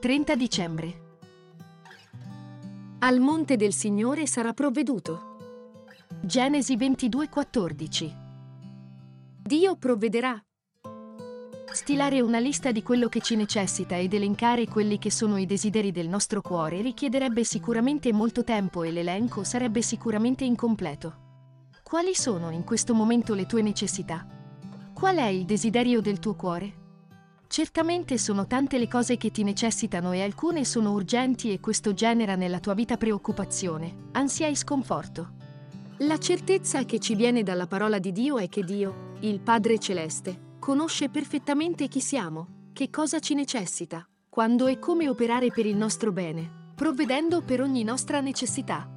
«30 dicembre. Al monte del Signore sarà provveduto». Genesi 22:14 Dio provvederà. Stilare una lista di quello che ci necessita ed elencare quelli che sono i desideri del nostro cuore richiederebbe sicuramente molto tempo e l'elenco sarebbe sicuramente incompleto. Quali sono in questo momento le tue necessità? Qual è il desiderio del tuo cuore? Certamente sono tante le cose che ti necessitano e alcune sono urgenti e questo genera nella tua vita preoccupazione, ansia e sconforto. La certezza che ci viene dalla parola di Dio è che Dio, il Padre Celeste, conosce perfettamente chi siamo, che cosa ci necessita, quando e come operare per il nostro bene, provvedendo per ogni nostra necessità.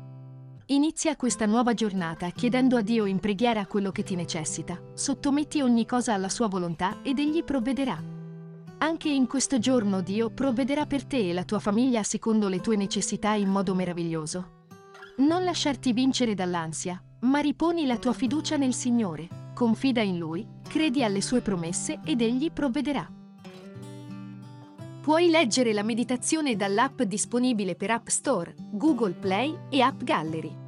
Inizia questa nuova giornata chiedendo a Dio in preghiera quello che ti necessita, sottometti ogni cosa alla sua volontà ed Egli provvederà. Anche in questo giorno Dio provvederà per te e la tua famiglia secondo le tue necessità in modo meraviglioso. Non lasciarti vincere dall'ansia, ma riponi la tua fiducia nel Signore, confida in Lui, credi alle sue promesse ed Egli provvederà. Puoi leggere la meditazione dall'app disponibile per App Store, Google Play e App Gallery.